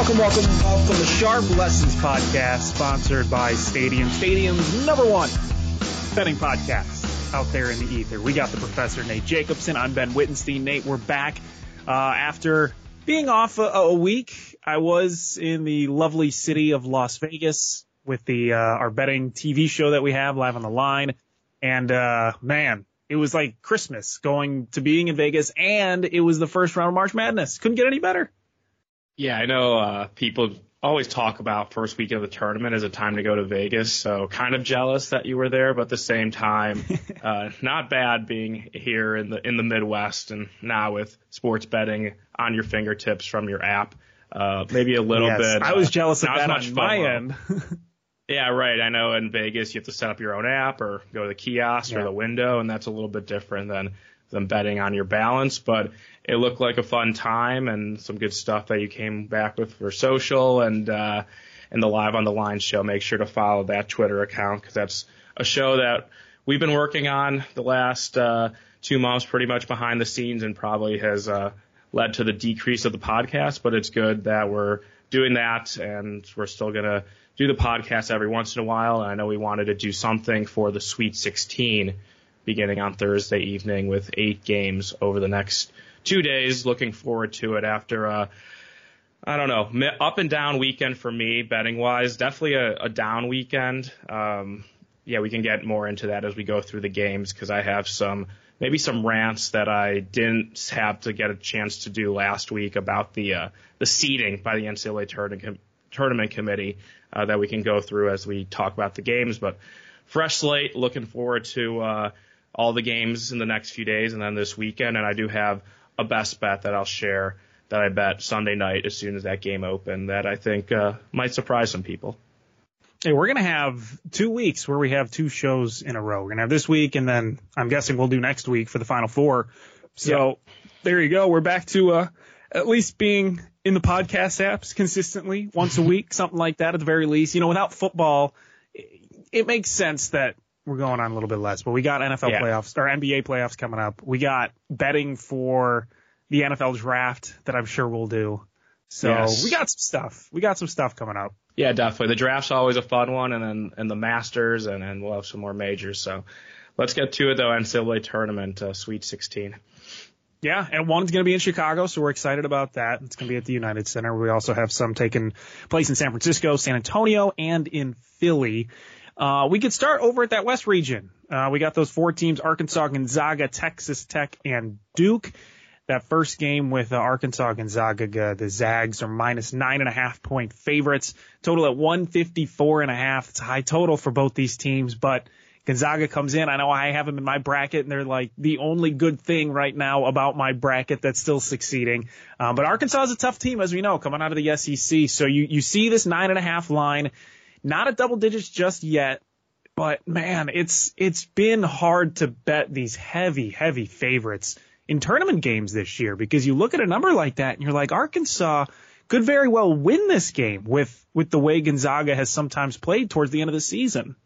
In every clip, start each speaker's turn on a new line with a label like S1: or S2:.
S1: Welcome, welcome, welcome to the Sharp Lessons Podcast, sponsored by Stadium. Stadium's number one betting podcast out there in the ether. We got the professor Nate Jacobson. I'm Ben Wittenstein. Nate, we're back uh, after being off a, a, week. I was in the lovely city of Las Vegas with the uh, our betting TV show that we have live on the line, and uh, man, it was like Christmas going to being in Vegas, and it was the first round of March Madness. Couldn't get any better.
S2: Yeah, I know uh, people always talk about first week of the tournament as a time to go to Vegas. So kind of jealous that you were there, but at the same time, uh, not bad being here in the in the Midwest and now with sports betting on your fingertips from your app. Uh, maybe a little
S1: yes,
S2: bit.
S1: I was uh, jealous of
S2: that
S1: on my end.
S2: yeah, right. I know in Vegas you have to set up your own app or go to the kiosk
S1: yeah.
S2: or the window, and that's a little bit different than than betting on your balance. But it looked like a fun time and some good stuff that you came back with for social and uh, and the live on the line show. Make sure to follow that Twitter account because that's a show that we've been working on the last uh, two months, pretty much behind the scenes, and probably has uh, led to the decrease of the podcast. But it's good that we're doing that, and we're still gonna do the podcast every once in a while. And I know we wanted to do something for the Sweet 16 beginning on Thursday evening with eight games over the next two days. Looking forward to it after uh I don't know, up and down weekend for me betting wise. Definitely a, a down weekend. Um, yeah, we can get more into that as we go through the games because I have some maybe some rants that I didn't have to get a chance to do last week about the uh, the seeding by the NCAA tournament tournament committee uh, that we can go through as we talk about the games. But fresh slate, looking forward to uh, all the games in the next few days and then this weekend. And I do have a best bet that I'll share that I bet Sunday night as soon as that game opened that I think uh, might surprise some people.
S1: Hey, we're gonna have two weeks where we have two shows in a row. We're gonna have this week, and then I'm guessing we'll do next week for the final four. So there you go. We're back to uh, at least being in the podcast apps consistently once a week, something like that at the very least. You know, without football, it makes sense that we're going on a little bit less, but we got NFL
S2: Yeah.
S1: playoffs or NBA playoffs coming up. We got betting for the NFL draft that I'm sure we'll do. So
S2: Yes.
S1: we got some stuff. We got some stuff coming up.
S2: Yeah, definitely. The draft's always a fun one, and then and the Masters, and then we'll have some more majors. So let's get to it though. NCAA tournament, uh, Sweet 16.
S1: Yeah, and one's going to be in Chicago, so we're excited about that. It's going to be at the United Center. We also have some taking place in San Francisco, San Antonio, and in Philly. Uh, we could start over at that West region. Uh, we got those four teams, Arkansas, Gonzaga, Texas Tech, and Duke. That first game with uh, Arkansas, Gonzaga, uh, the Zags are minus nine and a half point favorites. Total at 154 and a half. It's a high total for both these teams, but Gonzaga comes in. I know I have them in my bracket, and they're like the only good thing right now about my bracket that's still succeeding. Um, but Arkansas is a tough team, as we know, coming out of the SEC. So you you see this nine and a half line, not at double digits just yet, but man, it's it's been hard to bet these heavy heavy favorites in tournament games this year because you look at a number like that and you're like Arkansas could very well win this game with with the way Gonzaga has sometimes played towards the end of the season.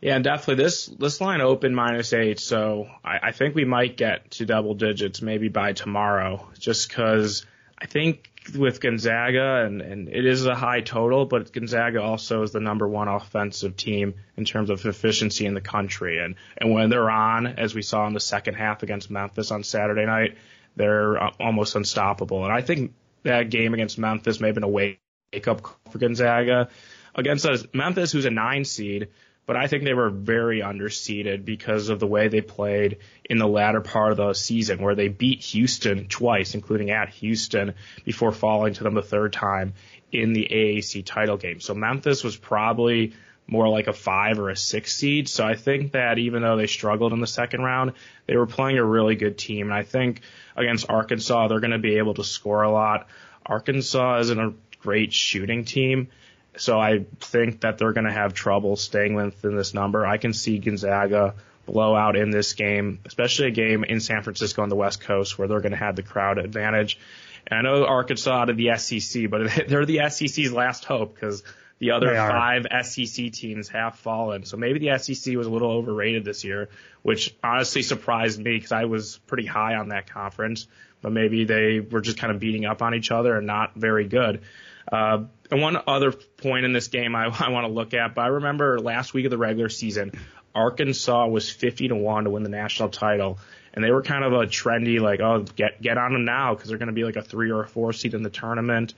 S2: Yeah, and definitely this this line opened minus eight, so I, I think we might get to double digits maybe by tomorrow, just because I think with Gonzaga and and it is a high total, but Gonzaga also is the number one offensive team in terms of efficiency in the country, and and when they're on, as we saw in the second half against Memphis on Saturday night, they're uh, almost unstoppable, and I think that game against Memphis may have been a wake up call for Gonzaga. Against Memphis, who's a nine seed but I think they were very underseeded because of the way they played in the latter part of the season, where they beat Houston twice, including at Houston, before falling to them the third time in the AAC title game. So Memphis was probably more like a five or a six seed. So I think that even though they struggled in the second round, they were playing a really good team. And I think against Arkansas, they're going to be able to score a lot. Arkansas isn't a great shooting team. So I think that they're going to have trouble staying within this number. I can see Gonzaga blow out in this game, especially a game in San Francisco on the West Coast where they're going to have the crowd advantage. And I know Arkansas out of the SEC, but they're the SEC's last hope because the other five SEC teams have fallen. So maybe the SEC was a little overrated this year, which honestly surprised me because I was pretty high on that conference. But maybe they were just kind of beating up on each other and not very good. Uh, and one other point in this game I, I want to look at, but I remember last week of the regular season, Arkansas was 50 to 1 to win the national title. And they were kind of a trendy, like, oh, get, get on them now because they're going to be like a three or a four seed in the tournament.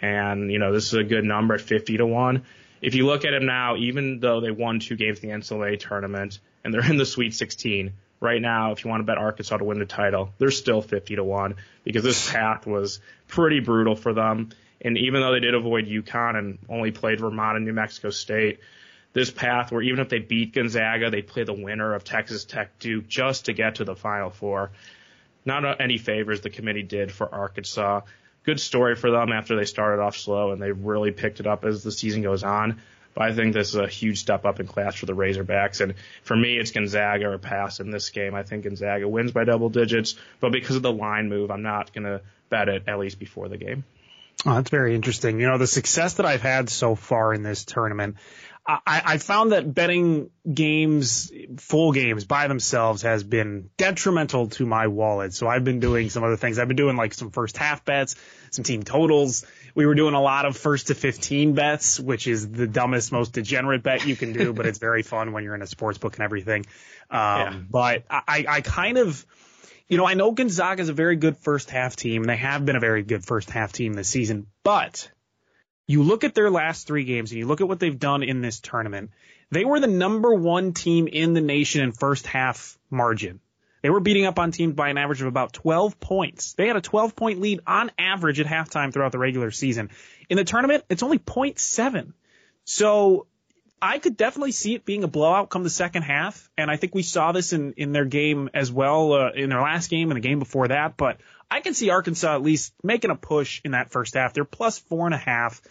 S2: And, you know, this is a good number at 50 to 1. If you look at them now, even though they won two games in the NCAA tournament and they're in the Sweet 16, right now, if you want to bet Arkansas to win the title, they're still 50 to 1 because this path was pretty brutal for them. And even though they did avoid UConn and only played Vermont and New Mexico State, this path where even if they beat Gonzaga, they play the winner of Texas Tech Duke just to get to the Final Four. Not any favors the committee did for Arkansas. Good story for them after they started off slow and they really picked it up as the season goes on. But I think this is a huge step up in class for the Razorbacks. And for me, it's Gonzaga or pass in this game. I think Gonzaga wins by double digits, but because of the line move, I'm not going to bet it at least before the game.
S1: Oh, that's very interesting. You know, the success that I've had so far in this tournament, I, I found that betting games, full games by themselves has been detrimental to my wallet. So I've been doing some other things. I've been doing like some first half bets, some team totals. We were doing a lot of first to 15 bets, which is the dumbest, most degenerate bet you can do, but it's very fun when you're in a sports book and everything. Um, yeah. but I, I kind of, you know, I know Gonzaga is a very good first half team. They have been a very good first half team this season, but you look at their last three games and you look at what they've done in this tournament. They were the number one team in the nation in first half margin. They were beating up on teams by an average of about 12 points. They had a 12 point lead on average at halftime throughout the regular season. In the tournament, it's only 0.7. So I could definitely see it being a blowout come the second half. And I think we saw this in, in their game as well, uh, in their last game and the game before that. But I can see Arkansas at least making a push in that first half. They're plus four and a half.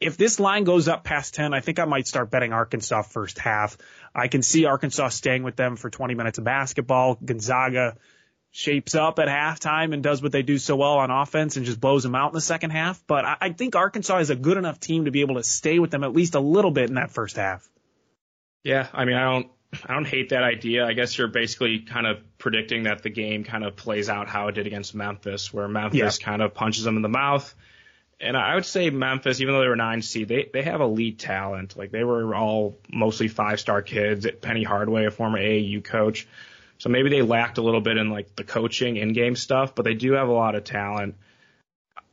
S1: If this line goes up past 10, I think I might start betting Arkansas first half. I can see Arkansas staying with them for 20 minutes of basketball. Gonzaga shapes up at halftime and does what they do so well on offense and just blows them out in the second half. But I, I think Arkansas is a good enough team to be able to stay with them at least a little bit in that first half.
S2: Yeah, I mean, I don't I don't hate that idea. I guess you're basically kind of predicting that the game kind of plays out how it did against Memphis, where Memphis yeah. kind of punches them in the mouth. And I would say Memphis, even though they were nine seed, they they have elite talent. Like they were all mostly five star kids. Penny Hardaway, a former AAU coach, so maybe they lacked a little bit in like the coaching in game stuff, but they do have a lot of talent.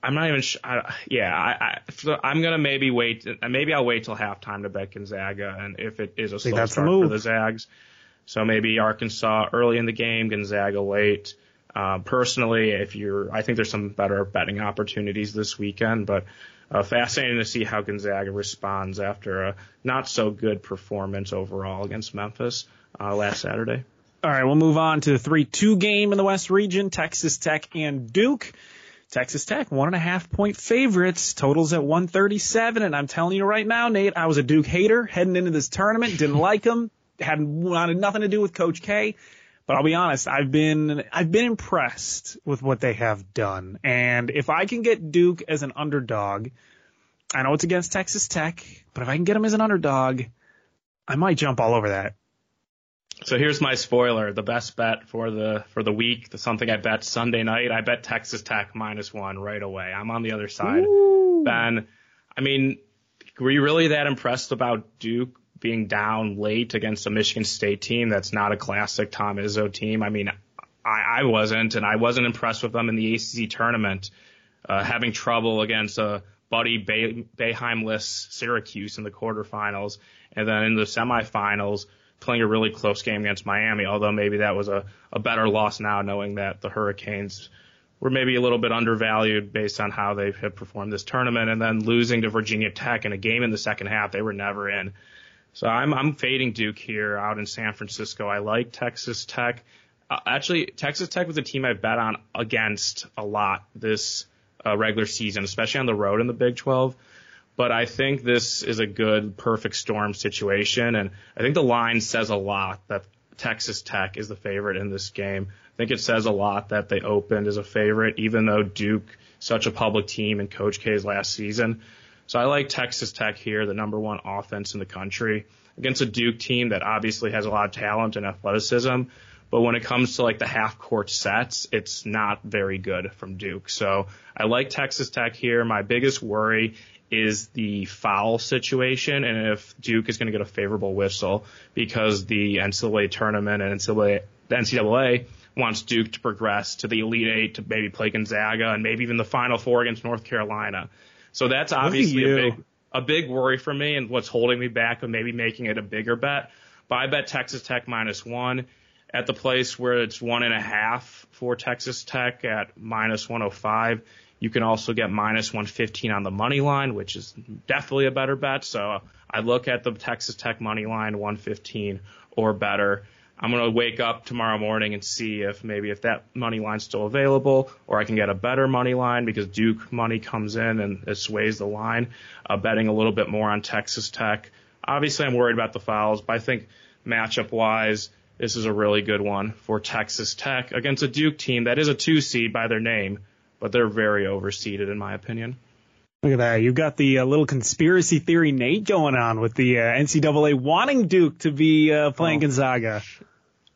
S2: I'm not even. Sh- I, yeah, I, I am gonna maybe wait. Maybe I'll wait till halftime to bet Gonzaga, and if it is a slow start for the Zags, so maybe Arkansas early in the game, Gonzaga late. Uh, personally, if you're, I think there's some better betting opportunities this weekend, but uh, fascinating to see how Gonzaga responds after a not so good performance overall against Memphis uh, last Saturday.
S1: All right, we'll move on to the 3-2 game in the West region, Texas Tech and Duke. Texas Tech, one and a half point favorites, totals at 137. And I'm telling you right now, Nate, I was a Duke hater heading into this tournament, didn't like them, had wanted nothing to do with Coach K. But I'll be honest, I've been, I've been impressed with what they have done. And if I can get Duke as an underdog, I know it's against Texas Tech, but if I can get them as an underdog, I might jump all over that.
S2: So here's my spoiler: the best bet for the for the week, the something I bet Sunday night. I bet Texas Tech minus one right away. I'm on the other side. Ooh. Ben, I mean, were you really that impressed about Duke being down late against a Michigan State team that's not a classic Tom Izzo team? I mean, I, I wasn't, and I wasn't impressed with them in the ACC tournament, uh, having trouble against a Buddy Bay, Boeheimless Syracuse in the quarterfinals, and then in the semifinals playing a really close game against Miami, although maybe that was a, a better loss now knowing that the Hurricanes were maybe a little bit undervalued based on how they have performed this tournament and then losing to Virginia Tech in a game in the second half they were never in. So I'm I'm fading Duke here out in San Francisco. I like Texas Tech. Uh, actually, Texas Tech was a team I bet on against a lot this uh, regular season, especially on the road in the Big 12. But I think this is a good perfect storm situation, and I think the line says a lot that Texas Tech is the favorite in this game. I think it says a lot that they opened as a favorite, even though Duke, such a public team in Coach K's last season. So I like Texas Tech here, the number one offense in the country, against a Duke team that obviously has a lot of talent and athleticism. But when it comes to like the half court sets, it's not very good from Duke. So I like Texas Tech here. My biggest worry is the foul situation and if Duke is going to get a favorable whistle because the NCAA tournament and NCAA, the NCAA wants Duke to progress to the Elite Eight to maybe play Gonzaga and maybe even the Final Four against North Carolina. So that's obviously a big, a big worry for me and what's holding me back of maybe making it a bigger bet. But I bet Texas Tech minus one at the place where it's one and a half for Texas Tech at minus 105. You can also get minus 115 on the money line, which is definitely a better bet. So I look at the Texas Tech money line 115 or better. I'm going to wake up tomorrow morning and see if maybe if that money line's still available or I can get a better money line because Duke money comes in and it sways the line, uh, betting a little bit more on Texas Tech. Obviously, I'm worried about the fouls, but I think matchup wise, this is a really good one for Texas Tech against a Duke team that is a two seed by their name, but they're very overseeded in my opinion.
S1: Look at that. You've got the uh, little conspiracy theory Nate going on with the uh, NCAA wanting Duke to be uh, playing oh. Gonzaga.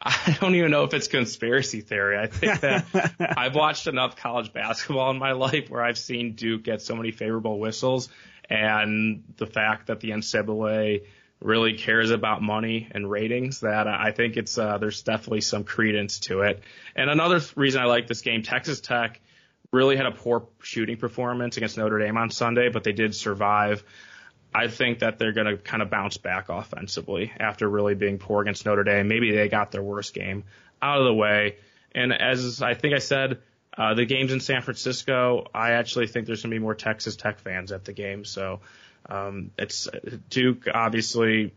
S2: I don't even know if it's conspiracy theory. I think that I've watched enough college basketball in my life where I've seen Duke get so many favorable whistles and the fact that the NCAA really cares about money and ratings that I think it's uh, there's definitely some credence to it. And another reason I like this game, Texas Tech really had a poor shooting performance against Notre Dame on Sunday, but they did survive. I think that they're going to kind of bounce back offensively after really being poor against Notre Dame. Maybe they got their worst game out of the way. And as I think I said, uh, the game's in San Francisco. I actually think there's going to be more Texas Tech fans at the game. So um, it's Duke obviously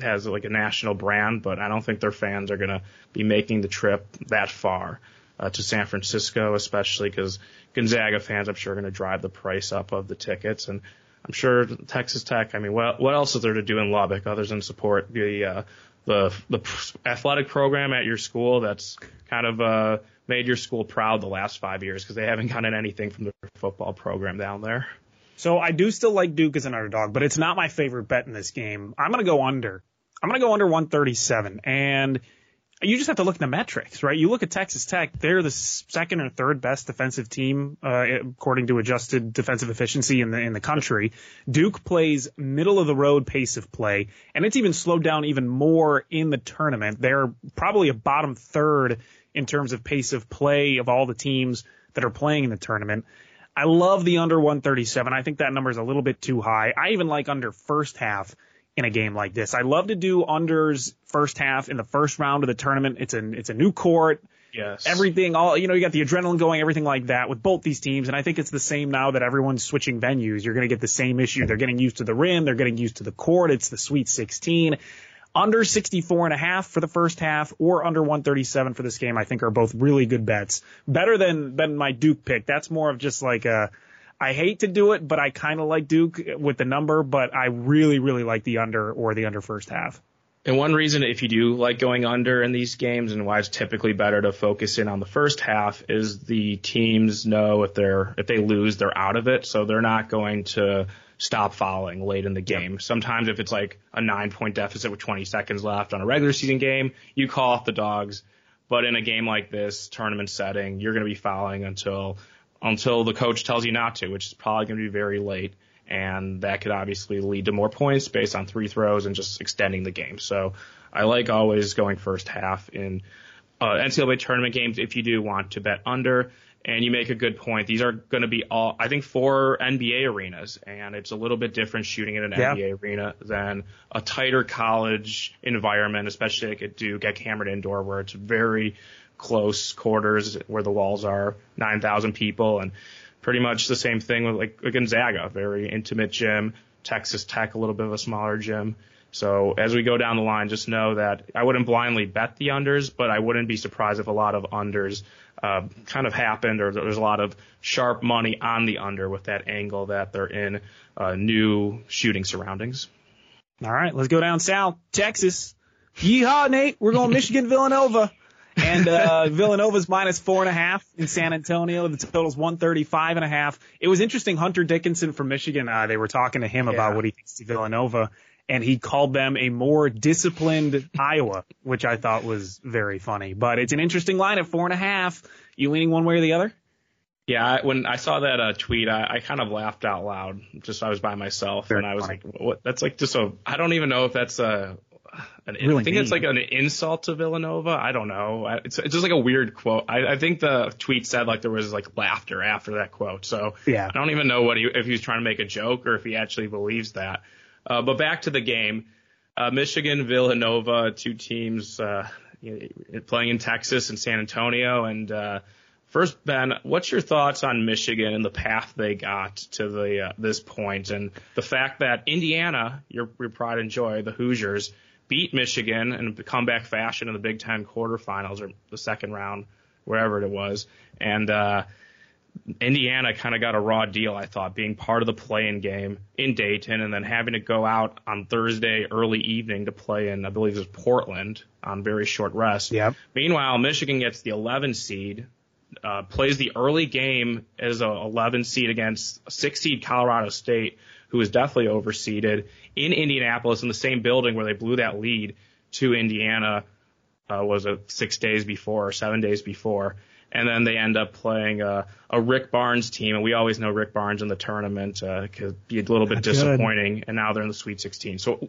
S2: has like a national brand, but I don't think their fans are going to be making the trip that far uh, to San Francisco, especially because Gonzaga fans, I'm sure, are going to drive the price up of the tickets. And I'm sure Texas Tech. I mean, what what else is there to do in Lubbock other than support the uh, the the athletic program at your school that's kind of uh, made your school proud the last five years because they haven't gotten anything from their football program down there.
S1: So I do still like Duke as an underdog, but it's not my favorite bet in this game. I'm going to go under. I'm going to go under 137. And you just have to look at the metrics, right? You look at Texas Tech, they're the second or third best defensive team, uh, according to adjusted defensive efficiency in the, in the country. Duke plays middle of the road pace of play, and it's even slowed down even more in the tournament. They're probably a bottom third in terms of pace of play of all the teams that are playing in the tournament. I love the under 137. I think that number is a little bit too high. I even like under first half in a game like this. I love to do unders first half in the first round of the tournament. It's a it's a new court.
S2: Yes.
S1: Everything, all you know, you got the adrenaline going, everything like that with both these teams, and I think it's the same now that everyone's switching venues. You're going to get the same issue. They're getting used to the rim, they're getting used to the court. It's the Sweet 16 under 64 and a half for the first half or under 137 for this game, I think are both really good bets. Better than, than my Duke pick. That's more of just like a, I hate to do it, but I kind of like Duke with the number, but I really, really like the under or the under first half.
S2: And one reason if you do like going under in these games and why it's typically better to focus in on the first half is the teams know if they're if they lose they're out of it so they're not going to stop fouling late in the game. Yep. Sometimes if it's like a nine point deficit with 20 seconds left on a regular season game, you call off the dogs. But in a game like this, tournament setting, you're going to be fouling until until the coach tells you not to, which is probably going to be very late. And that could obviously lead to more points based on three throws and just extending the game. So I like always going first half in uh, NCAA tournament games if you do want to bet under and you make a good point. These are going to be all, I think, four NBA arenas, and it's a little bit different shooting in an yeah. NBA arena than a tighter college environment, especially like at Duke at Cameron Indoor, where it's very close quarters, where the walls are 9,000 people, and pretty much the same thing with like Gonzaga, very intimate gym. Texas Tech, a little bit of a smaller gym. So as we go down the line, just know that I wouldn't blindly bet the unders, but I wouldn't be surprised if a lot of unders uh, kind of happened or there's a lot of sharp money on the under with that angle that they're in uh, new shooting surroundings.
S1: All right, let's go down south, Texas. Yeehaw, Nate. We're going Michigan Villanova. And uh, Villanova's minus four and a half in San Antonio. The total's one thirty five and a half. It was interesting. Hunter Dickinson from Michigan. Uh, they were talking to him yeah. about what he thinks of Villanova, and he called them a more disciplined Iowa, which I thought was very funny. But it's an interesting line at four and a half. You leaning one way or the other?
S2: Yeah, when I saw that uh, tweet, I, I kind of laughed out loud. Just I was by myself, very and I was funny. like, "What? That's like just a. I don't even know if that's a an, really I think mean. it's like an insult to Villanova. I don't know. It's, it's just like a weird quote. I, I think the tweet said like there was like laughter after that quote. So
S1: yeah,
S2: I don't even know what he, if he was trying to make a joke or if he actually believes that. Uh, but back to the game, uh, Michigan, Villanova, two teams uh, playing in Texas and San Antonio. And uh, first, Ben, what's your thoughts on Michigan and the path they got to the uh, this point, and the fact that Indiana, your, your pride and joy, the Hoosiers beat Michigan in a comeback fashion in the Big Ten quarterfinals or the second round, wherever it was. And uh, Indiana kind of got a raw deal, I thought, being part of the play-in game in Dayton and then having to go out on Thursday early evening to play in, I believe it was Portland on very short rest.
S1: Yep.
S2: Meanwhile, Michigan gets the 11 seed, uh, plays the early game as a 11 seed against six seed Colorado State, who was definitely overseeded in Indianapolis in the same building where they blew that lead to Indiana. Uh, was it six days before or seven days before? And then they end up playing a, a Rick Barnes team, and we always know Rick Barnes in the tournament uh, could be a little bit That's disappointing. Good. And now they're in the Sweet 16. So,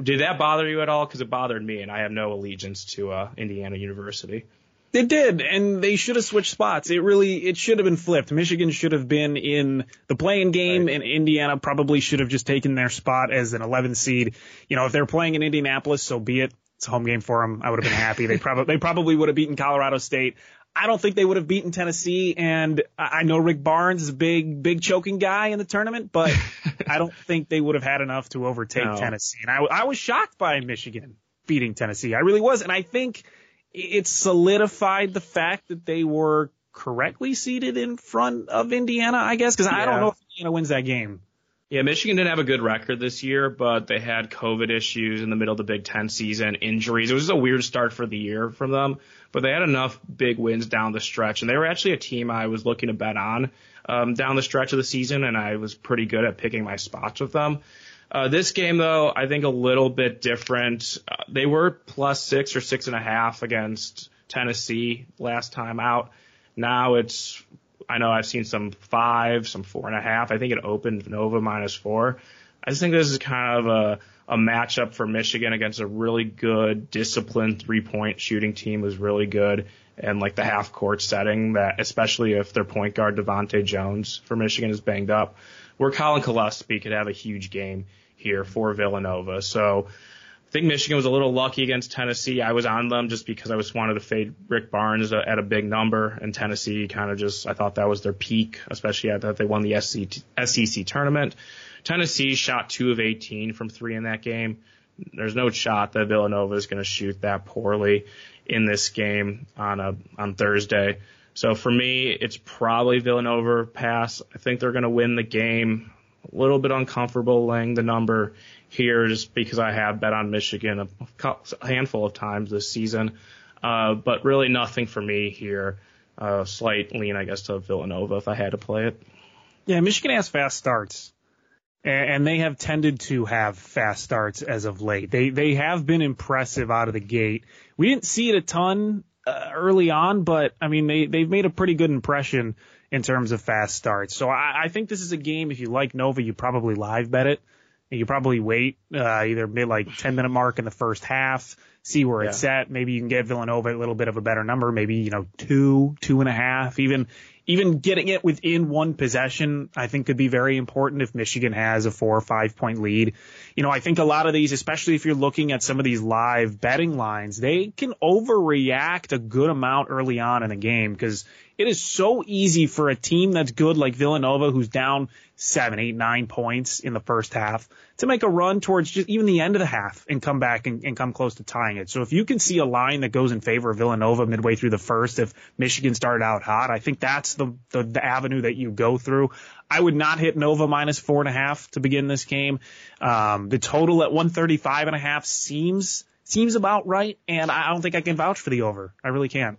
S2: did that bother you at all? Because it bothered me, and I have no allegiance to uh, Indiana University.
S1: It did, and they should have switched spots. It really, it should have been flipped. Michigan should have been in the play-in game, right. and Indiana probably should have just taken their spot as an 11 seed. You know, if they're playing in Indianapolis, so be it. It's a home game for them. I would have been happy. they probably, they probably would have beaten Colorado State. I don't think they would have beaten Tennessee, and I know Rick Barnes is a big, big choking guy in the tournament, but I don't think they would have had enough to overtake no. Tennessee. And I, I was shocked by Michigan beating Tennessee. I really was, and I think it solidified the fact that they were correctly seeded in front of Indiana, I guess, because yeah. I don't know if Indiana wins that game.
S2: Yeah, Michigan didn't have a good record this year, but they had COVID issues in the middle of the Big Ten season, injuries. It was a weird start for the year from them, but they had enough big wins down the stretch, and they were actually a team I was looking to bet on um, down the stretch of the season, and I was pretty good at picking my spots with them. Uh, this game, though, I think a little bit different. Uh, they were plus six or six and a half against Tennessee last time out. Now it's, I know I've seen some five, some four and a half. I think it opened Nova minus four. I just think this is kind of a, a matchup for Michigan against a really good, disciplined three point shooting team who's really good and like the half court setting that, especially if their point guard DeVante' Jones for Michigan is banged up where Collin Gillespie could have a huge game here for Villanova. So I think Michigan was a little lucky against Tennessee. I was on them just because I was wanted to fade Rick Barnes at a big number, and Tennessee kind of just I thought that was their peak, especially at that they won the SEC tournament. Tennessee shot two of 18 from three in that game. There's no shot that Villanova is going to shoot that poorly in this game on a on Thursday. So for me, it's probably Villanova pass. I think they're going to win the game. A little bit uncomfortable laying the number here just because I have bet on Michigan a handful of times this season. Uh, but really nothing for me here. Uh, slight lean, I guess, to Villanova if I had to play it.
S1: Yeah, Michigan has fast starts and they have tended to have fast starts as of late. They they have been impressive out of the gate. We didn't see it a ton uh, early on, but I mean they they've made a pretty good impression in terms of fast starts. So I, I think this is a game. If you like Nova, you probably live bet it. And you probably wait uh, either mid like 10 minute mark in the first half, see where yeah. it's at. Maybe you can get Villanova a little bit of a better number, maybe you know two, two and a half, even even getting it within one possession. I think could be very important if Michigan has a four or five point lead. You know, I think a lot of these, especially if you're looking at some of these live betting lines, they can overreact a good amount early on in a game because it is so easy for a team that's good like Villanova, who's down seven, eight, nine points in the first half, to make a run towards just even the end of the half and come back and, and come close to tying it. So if you can see a line that goes in favor of Villanova midway through the first, if Michigan started out hot, I think that's the, the, the avenue that you go through. I would not hit Nova minus four and a half to begin this game. Um, the total at 135 and a half seems, seems about right. And I don't think I can vouch for the over. I really can't.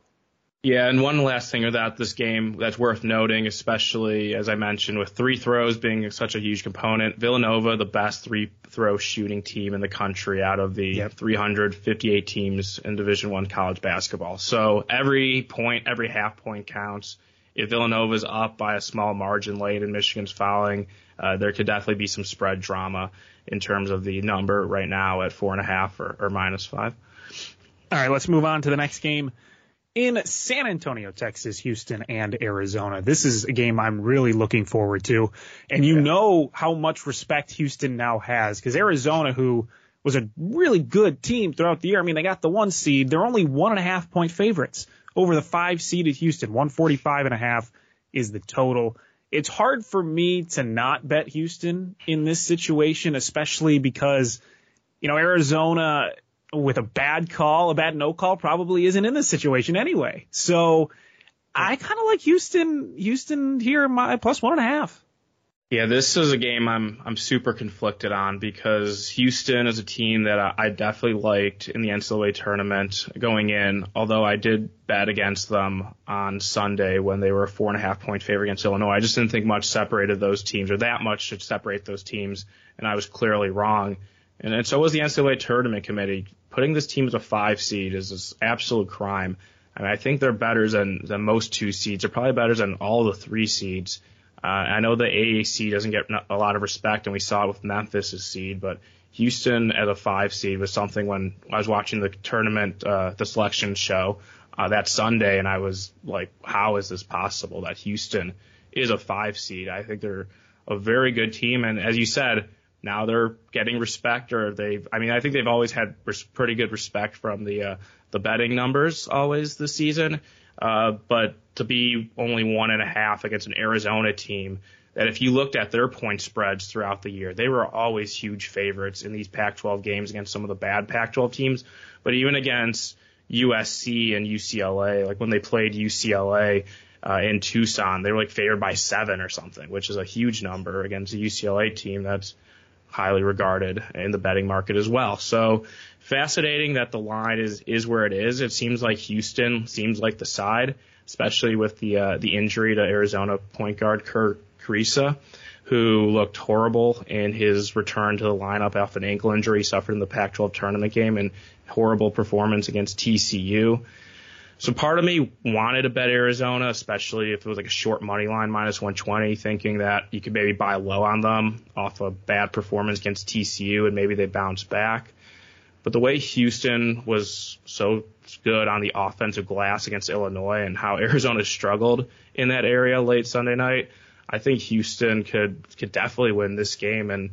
S2: Yeah, and one last thing about this game that's worth noting, especially as I mentioned, with three throws being such a huge component, Villanova, the best three throw shooting team in the country out of the yep. 358 teams in Division One college basketball. So every point, every half point counts. If Villanova's up by a small margin late and Michigan's fouling, uh, there could definitely be some spread drama in terms of the number right now at four and a half or, or minus five.
S1: All right, let's move on to the next game in San Antonio, Texas, Houston, and Arizona. This is a game I'm really looking forward to. And you yeah. know how much respect Houston now has because Arizona, who was a really good team throughout the year. I mean, they got the one seed. They're only one and a half point favorites over the five seeded Houston. 145 and a half is the total. It's hard for me to not bet Houston in this situation, especially because, you know, Arizona with a bad call, a bad no call, probably isn't in this situation anyway. So I kind of like Houston, Houston here, my plus one and a half.
S2: Yeah, this is a game I'm I'm super conflicted on because Houston is a team that I, I definitely liked in the NCAA tournament going in. Although I did bet against them on Sunday when they were a four and a half point favorite against Illinois. I just didn't think much separated those teams or that much should separate those teams, and I was clearly wrong. And, and so was the NCAA tournament committee putting this team as a five seed is an absolute crime. I mean, I think they're better than, than most two seeds. They're probably better than all the three seeds. Uh, I know the AAC doesn't get a lot of respect, and we saw it with Memphis' seed, but Houston as a five seed was something when I was watching the tournament, uh, the selection show uh, that Sunday, and I was like, how is this possible that Houston is a five seed? I think they're a very good team, and as you said, now they're getting respect or they've I mean I think they've always had res- pretty good respect from the uh, the betting numbers always this season uh, but to be only one and a half against an Arizona team that if you looked at their point spreads throughout the year they were always huge favorites in these Pac-12 games against some of the bad Pac-12 teams but even against USC and UCLA like when they played UCLA uh, in Tucson. They were like favored by seven or something, which is a huge number against a UCLA team that's highly regarded in the betting market as well. So fascinating that the line is is where it is. It seems like Houston seems like the side, especially with the uh, the injury to Arizona point guard Kerr Kriisa, who looked horrible in his return to the lineup after an ankle injury suffered in the Pac-12 tournament game and horrible performance against TCU. So part of me wanted to bet Arizona, especially if it was like a short money line minus 120, thinking that you could maybe buy low on them off a bad performance against TCU and maybe they bounce back. But the way Houston was so good on the offensive glass against Illinois and how Arizona struggled in that area late Sunday night, I think Houston could could definitely win this game and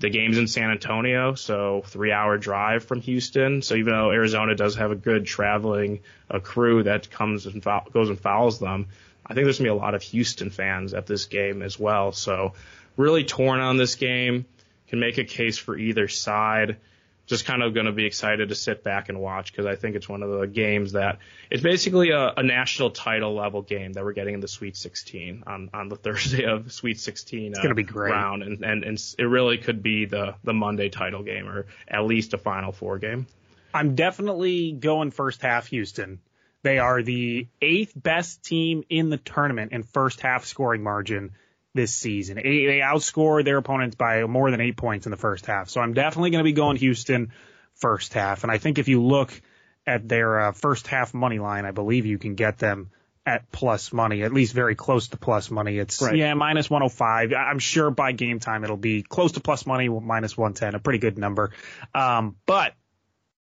S2: the game's in San Antonio, so three hour drive from Houston. So even though Arizona does have a good traveling a crew that comes and foul, goes and fouls them, I think there's gonna be a lot of Houston fans at this game as well. So really torn on this game. Can make a case for either side just kind of going to be excited to sit back and watch because I think it's one of the games that it's basically a, a, national title level game that we're getting in the Sweet 16 on, on the Thursday of Sweet 16
S1: it's uh, gonna be great.
S2: round, and, and and it really could be the the Monday title game or at least a Final Four game.
S1: I'm definitely going first half Houston. They are the eighth best team in the tournament in first half scoring margin this season. They outscored their opponents by more than eight points in the first half. So I'm definitely going to be going Houston first half. And I think if you look at their uh, first half money line, I believe you can get them at plus money, at least very close to plus money. It's right. yeah, minus 105. I'm sure by game time it'll be close to plus money, minus 110, a pretty good number. Um, but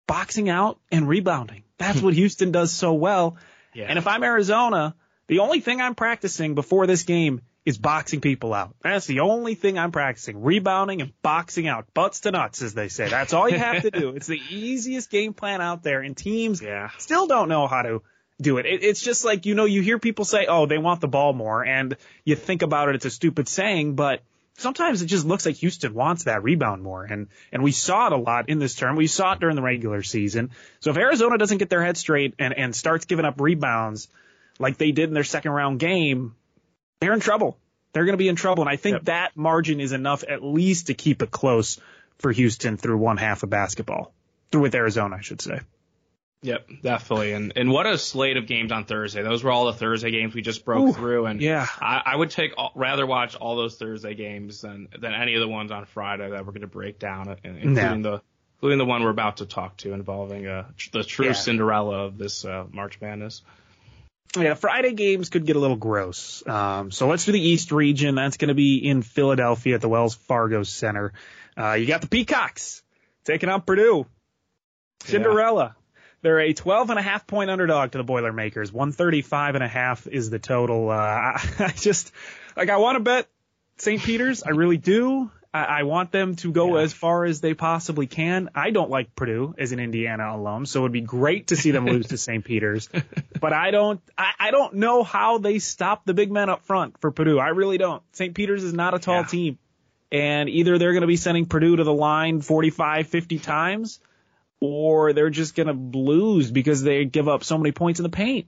S1: boxing out and rebounding, that's what Houston does so well. Yeah. And if I'm Arizona, the only thing I'm practicing before this game is boxing people out. That's the only thing I'm practicing. Rebounding and boxing out. Butts to nuts, as they say. That's all you have to do. It's the easiest game plan out there, and teams
S2: Yeah.
S1: still don't know how to do it. it. It's just like, you know, you hear people say, oh, they want the ball more, and you think about it, it's a stupid saying, but sometimes it just looks like Houston wants that rebound more. And, and we saw it a lot in this term. We saw it during the regular season. So if Arizona doesn't get their head straight and, and starts giving up rebounds like they did in their second round game, they're in trouble. They're going to be in trouble. And I think
S2: Yep.
S1: that margin is enough at least to keep it close for Houston through one half of basketball. Through with Arizona, I should say.
S2: Yep, definitely. And and what a slate of games on Thursday. Those were all the Thursday games we just broke
S1: Ooh,
S2: through. And
S1: yeah.
S2: I, I would take all, rather watch all those Thursday games than than any of the ones on Friday that we're going to break down, uh, including the including the one we're about to talk to involving uh, the true
S1: Yeah.
S2: Cinderella of this uh, March Madness.
S1: Yeah, Friday games could get a little gross. Um, so let's do the East region. That's going to be in Philadelphia at the Wells Fargo Center. Uh, you got the Peacocks taking on Purdue. Cinderella. They're a 12 and a half point underdog to the Boilermakers. 135 and a half is the total. Uh, I, I just, like, I want to bet St. Peter's. I really do. I, I want them to go
S2: Yeah.
S1: as far as they possibly can. I don't like Purdue as an Indiana alum, so it would be great to see them lose to St. Peter's. But I don't, I, I don't know how they stop the big men up front for Purdue. I really don't. St. Peter's is not a tall
S2: Yeah.
S1: team. And either they're going to be sending Purdue to the line 45, 50 times, or they're just going to lose because they give up so many points in the paint.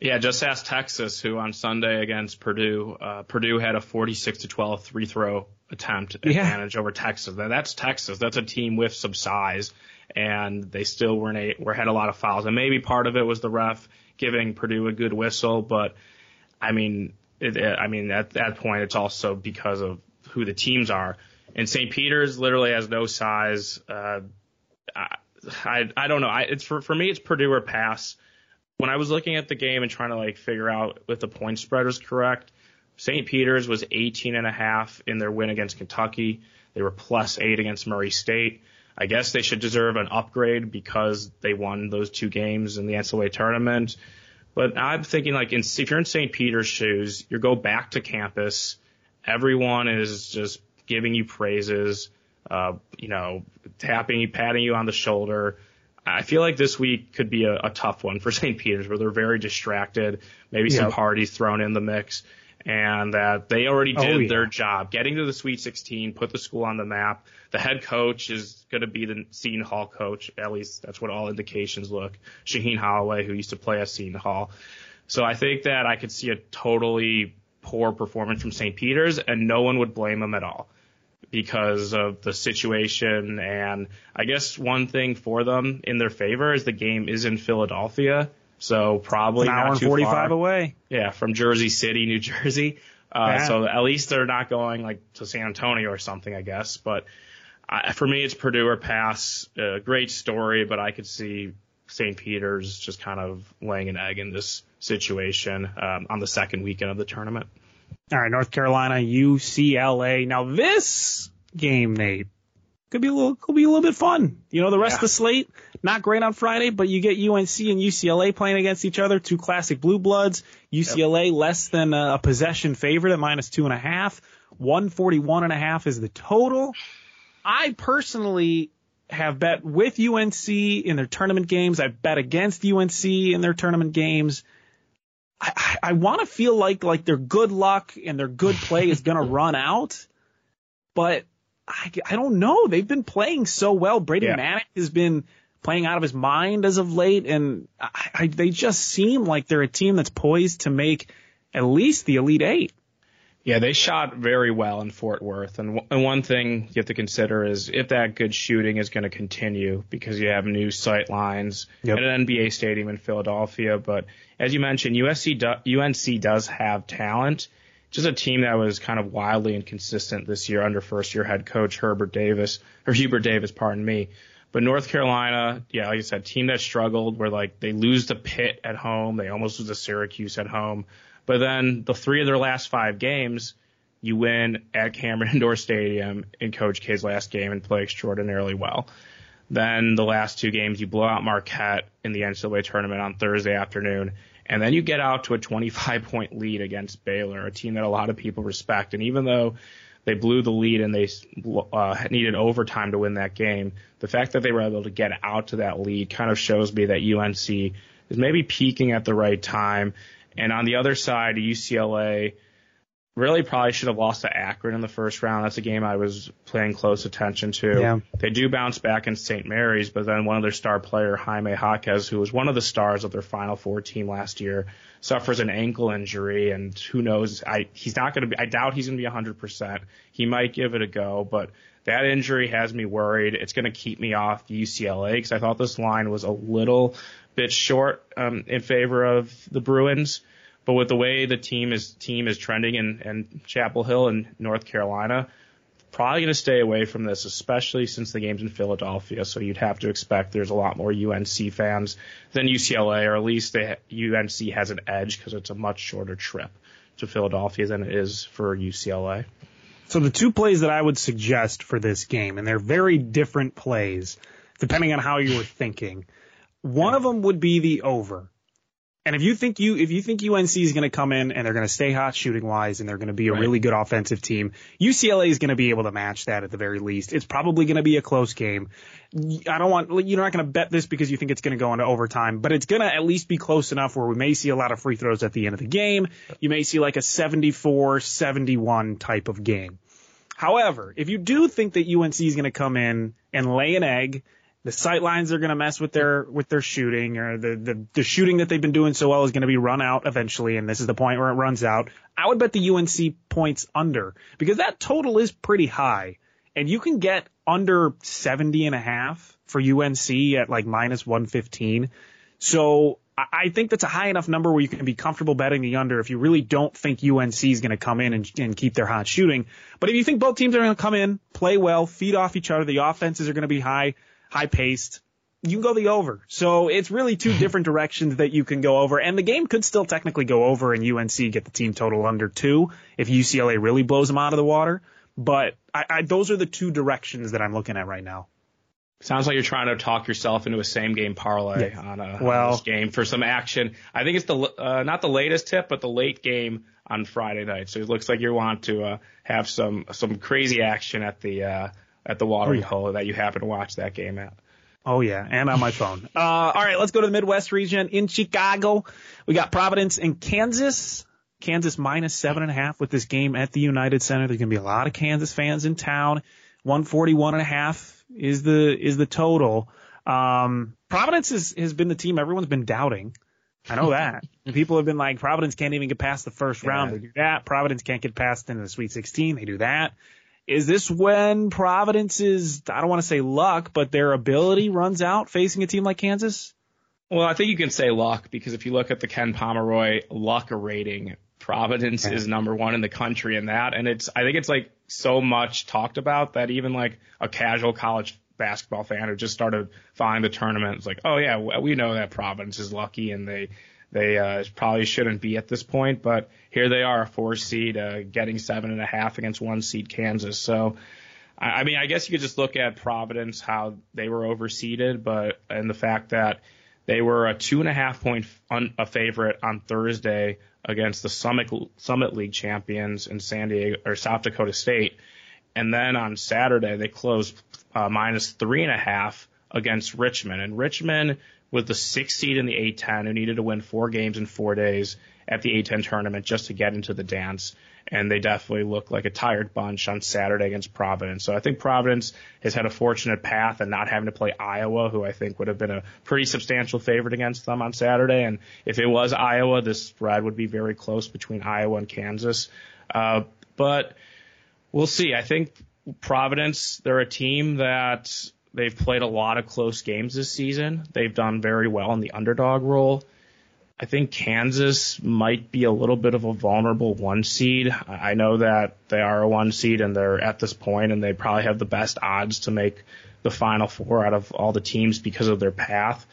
S2: Yeah, just ask Texas, who on Sunday against Purdue, uh, Purdue had a 46 to 12 three throw attempt
S1: Yeah.
S2: advantage over Texas. Now, that's Texas. That's a team with some size, and they still weren't a, were had a lot of fouls. And maybe part of it was the ref giving Purdue a good whistle, but I mean, it, it- I mean at that point, it's also because of who the teams are. And St. Peter's literally has no size. Uh, I, I I don't know. I, it's for for me, it's Purdue or pass when I was looking at the game and trying to like figure out if the point spread was correct, St. Peter's was 18 and a half in their win against Kentucky. They were plus eight against Murray State. I guess they should deserve an upgrade because they won those two games in the NCAA tournament. But I'm thinking like in, if you're in St. Peter's shoes, you go back to campus. Everyone is just giving you praises, uh, you know, tapping patting you on the shoulder. I feel like this week could be a, a tough one for St. Peter's where they're very distracted, maybe some parties thrown in the mix, and that they already
S1: Oh,
S2: did
S1: yeah.
S2: their job. Getting to the Sweet 16, put the school on the map. The head coach is going to be the Seton Hall coach. At least that's what all indications look. Shaheen Holloway, who used to play at Seton Hall. So I think that I could see a totally poor performance from St. Peter's, and no one would blame them at all because of the situation. And I guess one thing for them in their favor is the game is in Philadelphia. So probably
S1: An hour
S2: not
S1: and
S2: too
S1: 45
S2: far.
S1: away.
S2: Yeah, from Jersey City, New Jersey. Uh,
S1: Yeah.
S2: So at least they're not going like to San Antonio or something, I guess. But I, for me, it's Purdue or pass. Uh, great story, but I could see St. Peter's just kind of laying an egg in this situation um, on the second weekend of the tournament.
S1: All right, North Carolina, UCLA. Now this game, Nate, could be a little could be a little bit fun. You know, the rest
S2: Yeah.
S1: of the slate not great on Friday, but you get UNC and UCLA playing against each other, two classic blue bloods. UCLA less than a possession favorite at minus two and a half. One forty one and a half is the total. I personally have bet with UNC in their tournament games. I've bet against UNC in their tournament games. I, I, want to feel like like their good luck and their good play is going to run out, but I, I don't know. They've been playing so well. Brady
S2: Yeah.
S1: Has been playing out of his mind as of late, and I, I, they just seem like they're a team that's poised to make at least the Elite Eight.
S2: Yeah, they shot very well in Fort Worth. And, w- and one thing you have to consider is if that good shooting is going to continue because you have new sight lines
S1: Yep.
S2: at an NBA stadium in Philadelphia. But as you mentioned, USC do, UNC does have talent. Just a team that was kind of wildly inconsistent this year under first year head coach Herbert Davis, or Hubert Davis, pardon me. But North Carolina, yeah, like I said, team that struggled where like they lose to Pitt at home, they almost lose to Syracuse at home. But then the three of their last five games, you win at Cameron Indoor Stadium in Coach K's last game and play extraordinarily well. Then the last two games, you blow out Marquette in the NCAA tournament on Thursday afternoon, And then you get out to a 25 point lead against Baylor, a team that a lot of people respect. And even though they blew the lead and they uh, needed overtime to win that game, the fact that they were able to get out to that lead kind of shows me that UNC is maybe peaking at the right time. And on the other side, UCLA really probably should have lost to Akron in the first round. That's a game I was paying close attention to.
S1: Yeah.
S2: They do bounce back in St. Mary's, but then one of their star player, Jaime Jaquez, who was one of the stars of their Final Four team last year, suffers an ankle injury, and who knows? I he's not going to be. I doubt he's going to be 100%. He might give it a go, but that injury has me worried. It's going to keep me off UCLA because I thought this line was a little bit short um, in favor of the Bruins. But with the way the team is team is trending in, in Chapel Hill and North Carolina, probably going to stay away from this, especially since the game's in Philadelphia. So you'd have to expect there's a lot more UNC fans than UCLA, or at least they, UNC has an edge because it's a much shorter trip to Philadelphia than it is for UCLA.
S1: So the two plays that I would suggest for this game, and they're very different plays depending on how you were thinking. One of them would be the over. And if you think you if you think UNC is going to come in and they're going to stay hot shooting wise and they're going to be a
S2: Right.
S1: really good offensive team, UCLA is going to be able to match that at the very least. It's probably going to be a close game. I don't want you're not going to bet this because you think it's going to go into overtime, but it's going to at least be close enough where we may see a lot of free throws at the end of the game. You may see like a 74-71 type of game. However, if you do think that UNC is going to come in and lay an egg, the sight lines are going to mess with their with their shooting, or the, the the shooting that they've been doing so well is going to be run out eventually, and this is the point where it runs out. I would bet the UNC points under because that total is pretty high, and you can get under 70 and a half for UNC at like minus 115. So I think that's a high enough number where you can be comfortable betting the under if you really don't think UNC is going to come in and, and keep their hot shooting. But if you think both teams are going to come in, play well, feed off each other, the offenses are going to be high, high paced, you can go the over. So it's really two different directions that you can go over. And the game could still technically go over and UNC get the team total under two if UCLA really blows them out of the water. But I, I, those are the two directions that I'm looking at right now.
S2: Sounds like you're trying to talk yourself into a same game parlay
S1: Yeah.
S2: on, a,
S1: Well-
S2: on this game for some action. I think it's the uh, not the latest tip, but the late game on Friday night. So it looks like you want to uh, have some some crazy action at the uh, at the watering
S1: yeah.
S2: hole that you happen to watch that game at.
S1: Oh yeah, and on my phone. Uh, all right, let's go to the Midwest region in Chicago. We got Providence and Kansas. Kansas minus seven and a half with this game at the United Center. There's gonna be a lot of Kansas fans in town. 141 and a half is the is the total. Um, Providence is, has been the team everyone's been doubting. I know that. People have been like, Providence can't even get past the first round. They do that. Providence can't get past into the Sweet 16. They do that. Is this when Providence's, I don't want to say luck, but their ability runs out facing a team like Kansas?
S2: Well, I think you can say luck because if you look at the Ken Pomeroy luck rating, Providence is number one in the country in that, and it's I think it's like so much talked about that even like a casual college basketball fan who just started following the tournament is like, oh yeah, we know that Providence is lucky and they they uh, probably shouldn't be at this point, but here they are, a four seed, uh, getting seven and a half against one seed Kansas. So, I, I mean, I guess you could just look at Providence how they were overseeded, but and the fact that they were a two and a half point un, a favorite on Thursday against the Summit Summit League champions in San Diego or South Dakota State, and then on Saturday they closed uh, minus three and a half against Richmond, and Richmond was the sixth seed in the A10 who needed to win four games in four days at the A10 tournament just to get into the dance. And they definitely looked like a tired bunch on Saturday against Providence. So I think Providence has had a fortunate path and not having to play Iowa, who I think would have been a pretty substantial favorite against them on Saturday. And if it was Iowa, this spread would be very close between Iowa and Kansas. Uh, but we'll see. I think Providence, they're a team that they've played a lot of close games this season. They've done very well in the underdog role. I think Kansas might be a little bit of a vulnerable one seed. I know that they are a one seed and they're at this point and they probably have the best odds to make the final four out of all the teams because of their path.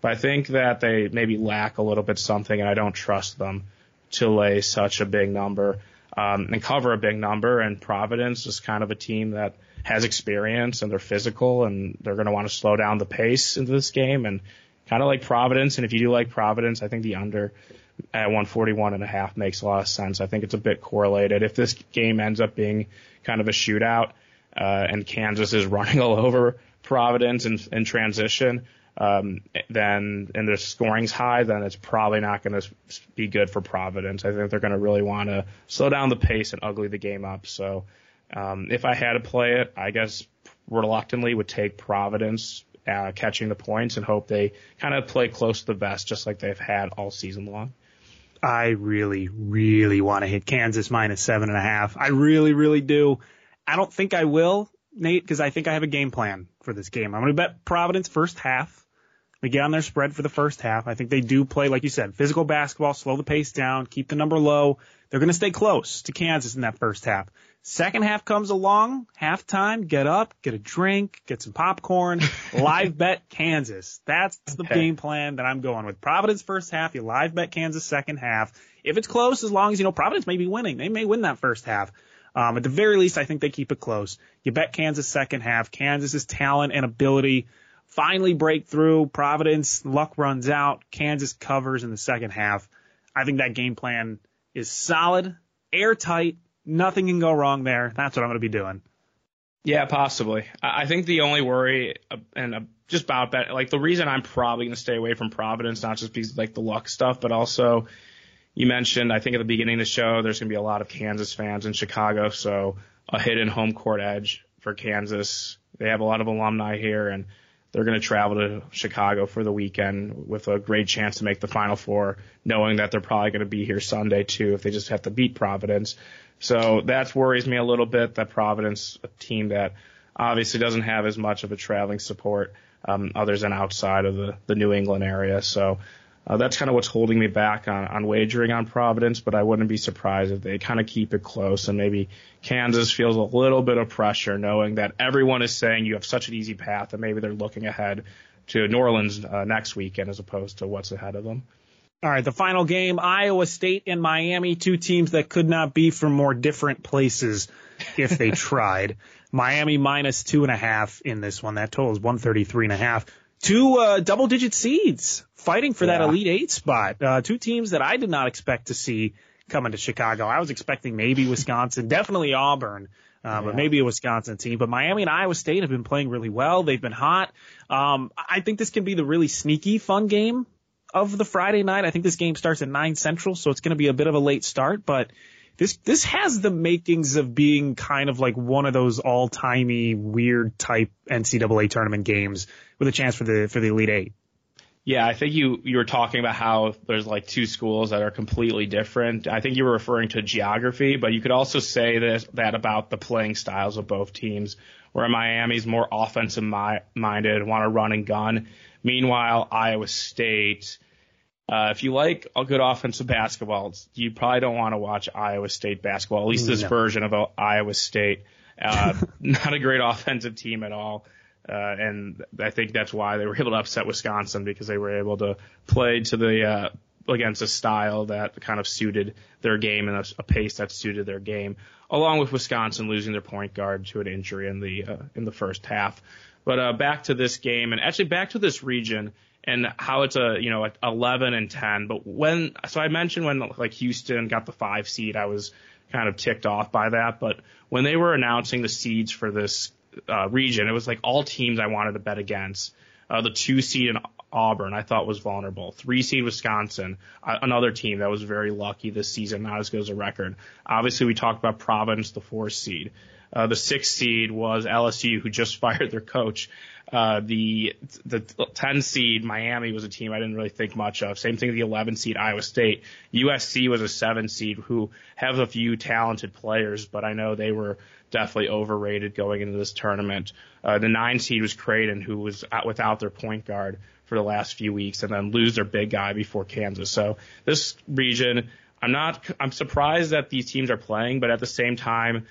S2: But I think that they maybe lack a little bit something and I don't trust them to lay such a big number um, and cover a big number. And Providence is kind of a team that has experience and they're physical and they're going to want to slow down the pace into this game and kind of like Providence. And if you do like Providence, I think the under at 141 and a half makes a lot of sense. I think it's a bit correlated. If this game ends up being kind of a shootout, uh, and Kansas is running all over Providence in, in transition, um, then and the scoring's high, then it's probably not going to be good for Providence. I think they're going to really want to slow down the pace and ugly the game up. So um, if I had to play it, I guess reluctantly would take Providence uh, catching the points and hope they kind of play close to the vest, just like they've had all season long.
S1: I really, really want to hit Kansas minus seven and a half. I really, really do. I don't think I will, Nate, because I think I have a game plan for this game. I'm going to bet Providence first half. They get on their spread for the first half. I think they do play, like you said, physical basketball, slow the pace down, keep the number low. They're going to stay close to Kansas in that first half. Second half comes along, halftime, get up, get a drink, get some popcorn, live bet Kansas. That's the okay. game plan that I'm going with. Providence first half, you live bet Kansas second half. If it's close, as long as you know Providence may be winning, they may win that first half. Um, at the very least, I think they keep it close. You bet Kansas second half. Kansas's talent and ability finally break through. Providence, luck runs out. Kansas covers in the second half. I think that game plan is solid, airtight. Nothing can go wrong there. That's what I'm going to be doing.
S2: Yeah, possibly. I think the only worry uh, and uh, just about like the reason I'm probably going to stay away from Providence, not just because like the luck stuff, but also you mentioned, I think at the beginning of the show, there's going to be a lot of Kansas fans in Chicago. So a hidden home court edge for Kansas. They have a lot of alumni here and they're going to travel to Chicago for the weekend with a great chance to make the Final Four, knowing that they're probably going to be here Sunday too if they just have to beat Providence. So that worries me a little bit that Providence, a team that obviously doesn't have as much of a traveling support, um, others than outside of the, the New England area. So uh, that's kind of what's holding me back on, on wagering on Providence, but I wouldn't be surprised if they kind of keep it close and maybe Kansas feels a little bit of pressure knowing that everyone is saying you have such an easy path and maybe they're looking ahead to New Orleans uh, next weekend as opposed to what's ahead of them.
S1: All right, the final game, Iowa State and Miami, two teams that could not be from more different places if they tried. Miami minus two and a half in this one. That total is 133 and a half two uh, double digit seeds fighting for yeah. that Elite Eight spot. Uh, two teams that I did not expect to see coming to Chicago. I was expecting maybe Wisconsin, definitely Auburn. Uh, yeah. but maybe a Wisconsin team. But Miami and Iowa State have been playing really well. They've been hot. Um, I think this can be the really sneaky, fun game of the Friday night. I think this game starts at nine central, so it's going to be a bit of a late start. But this this has the makings of being kind of like one of those all timey weird type NCAA tournament games with a chance for the for the Elite Eight.
S2: Yeah, I think you you were talking about how there's like two schools that are completely different. I think you were referring to geography, but you could also say this, that about the playing styles of both teams. Where Miami's more offensive minded, want to run and gun. Meanwhile, Iowa State uh, if you like a good offensive basketball, you probably don't want to watch Iowa State basketball, at least this no. version of Iowa State. Uh, not a great offensive team at all. Uh, and I think that's why they were able to upset Wisconsin because they were able to play to the, uh, against a style that kind of suited their game and a, a pace that suited their game, along with Wisconsin losing their point guard to an injury in the, uh, in the first half. But, uh, back to this game and actually back to this region and how it's a you know 11 and 10. But when so I mentioned when like Houston got the five seed, I was kind of ticked off by that. But when they were announcing the seeds for this uh, region, it was like all teams I wanted to bet against. Uh, the two seed in Auburn I thought was vulnerable. Three seed Wisconsin, uh, another team that was very lucky this season, not as good as a record. Obviously, we talked about Providence, the four seed. Uh, the sixth seed was LSU, who just fired their coach. Uh, the the 10 seed Miami was a team I didn't really think much of. Same thing with the 11 seed Iowa State. USC was a 7 seed who have a few talented players, but I know they were definitely overrated going into this tournament. Uh, the 9 seed was Creighton, who was out without their point guard for the last few weeks, and then lose their big guy before Kansas. So this region, I'm not I'm surprised that these teams are playing, but at the same time.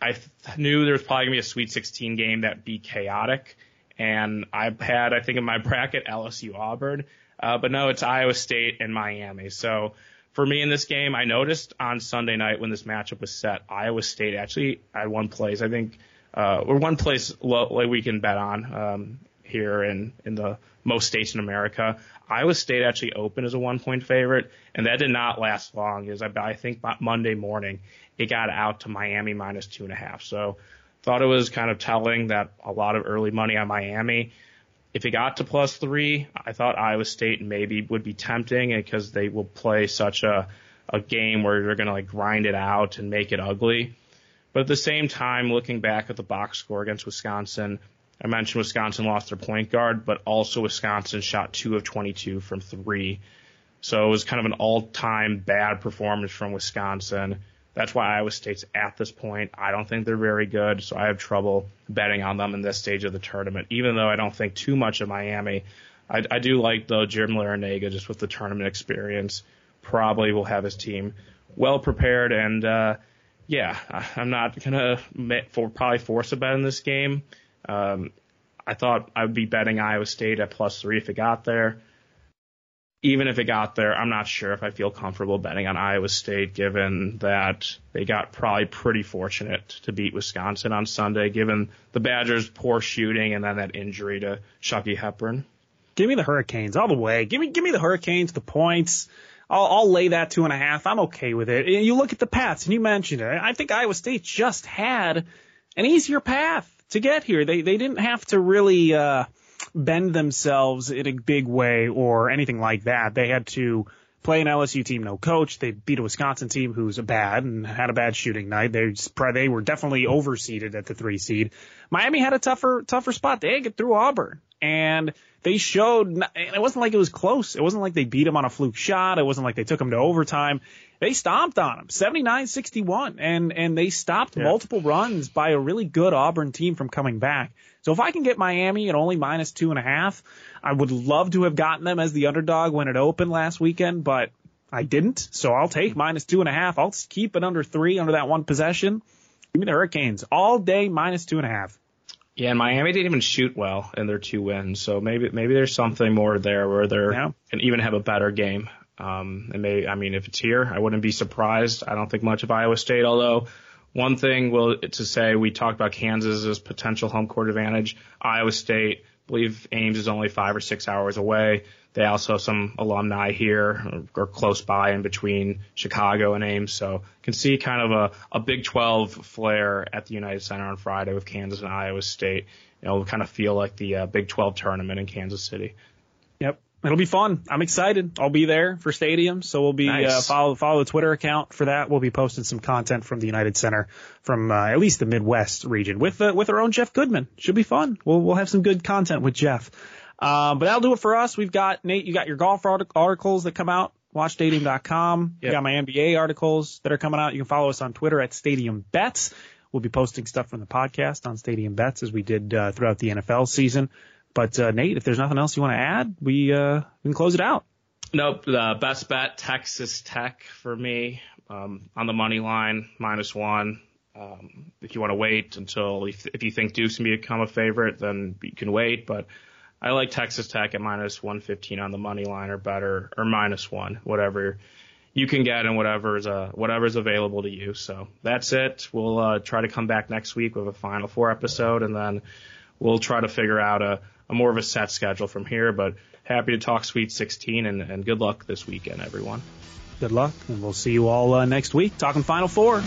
S2: I knew there was probably gonna be a Sweet 16 game that'd be chaotic, and I had, I think, in my bracket LSU Auburn, uh, but no, it's Iowa State and Miami. So for me in this game, I noticed on Sunday night when this matchup was set, Iowa State actually had one place, I think, uh, or one place low, like we can bet on. Um, here in in the most states in America. Iowa State actually opened as a one point favorite, and that did not last long. Is I, I think Monday morning it got out to Miami minus two and a half. So thought it was kind of telling that a lot of early money on Miami. If it got to plus three, I thought Iowa State maybe would be tempting because they will play such a a game where they're going to like grind it out and make it ugly. But at the same time, looking back at the box score against Wisconsin, I mentioned Wisconsin lost their point guard, but also Wisconsin shot two of 22 from three. So it was kind of an all-time bad performance from Wisconsin. That's why Iowa State's at this point. I don't think they're very good, so I have trouble betting on them in this stage of the tournament. Even though I don't think too much of Miami, I, I do like though Jim Larrañaga just with the tournament experience. Probably will have his team well prepared and uh, yeah, I'm not gonna for, probably force a bet in this game. Um, I thought I would be betting Iowa State at plus three if it got there. Even if it got there, I'm not sure if I feel comfortable betting on Iowa State, given that they got probably pretty fortunate to beat Wisconsin on Sunday, given the Badgers' poor shooting and then that injury to Chucky Hepburn.
S1: Give me the Hurricanes all the way. Give me, give me the Hurricanes, the points. I'll, I'll lay that two and a half. I'm okay with it. And You look at the paths, and you mentioned it. I think Iowa State just had an easier path to get here. They they didn't have to really uh, bend themselves in a big way or anything like that. They had to play an LSU team, no coach. They beat a Wisconsin team who's bad and had a bad shooting night. They they were definitely overseeded at the three seed. Miami had a tougher tougher spot. They get through Auburn and they showed, and it wasn't like it was close. It wasn't like they beat them on a fluke shot. It wasn't like they took them to overtime. They stomped on them, 79-61, and, and they stopped yeah. multiple runs by a really good Auburn team from coming back. So if I can get Miami at only minus two and a half, I would love to have gotten them as the underdog when it opened last weekend, but I didn't. So I'll take minus two and a half. I'll keep it under three under that one possession. Give me the Hurricanes all day minus two and a half.
S2: Yeah, and Miami didn't even shoot well in their two wins, so maybe maybe there's something more there where they yeah. can even have a better game. Um, and maybe I mean if it's here, I wouldn't be surprised. I don't think much of Iowa State, although one thing will to say we talked about Kansas's potential home court advantage. Iowa State, I believe Ames is only five or six hours away. They also have some alumni here or, close by in between Chicago and Ames. So can see kind of a, a Big 12 flair at the United Center on Friday with Kansas and Iowa State. You know, kind of feel like the uh, Big 12 tournament in Kansas City.
S1: Yep. It'll be fun. I'm excited. I'll be there for stadium, so we'll be uh, nice. uh, follow follow the Twitter account for that. We'll be posting some content from the United Center from uh, at least the Midwest region with uh, with our own Jeff Goodman. Should be fun. We'll we'll have some good content with Jeff. Um, but that'll do it for us. We've got Nate. You got your golf articles that come out. WatchStadium.com. Yep. You got my NBA articles that are coming out. You can follow us on Twitter at Stadium Bets. We'll be posting stuff from the podcast on Stadium Bets as we did uh, throughout the NFL season. But uh, Nate, if there's nothing else you want to add, we uh, we can close it out.
S2: Nope. The best bet Texas Tech for me um, on the money line minus one. Um, if you want to wait until if, if you think Duke's gonna become a favorite, then you can wait. But I like Texas Tech at minus 115 on the money line or better, or minus one, whatever you can get and whatever's uh whatever's available to you. So that's it. We'll uh, try to come back next week with a final four episode, and then we'll try to figure out a, a more of a set schedule from here. But happy to talk Sweet 16, and, and good luck this weekend, everyone.
S1: Good luck, and we'll see you all uh, next week talking Final Four.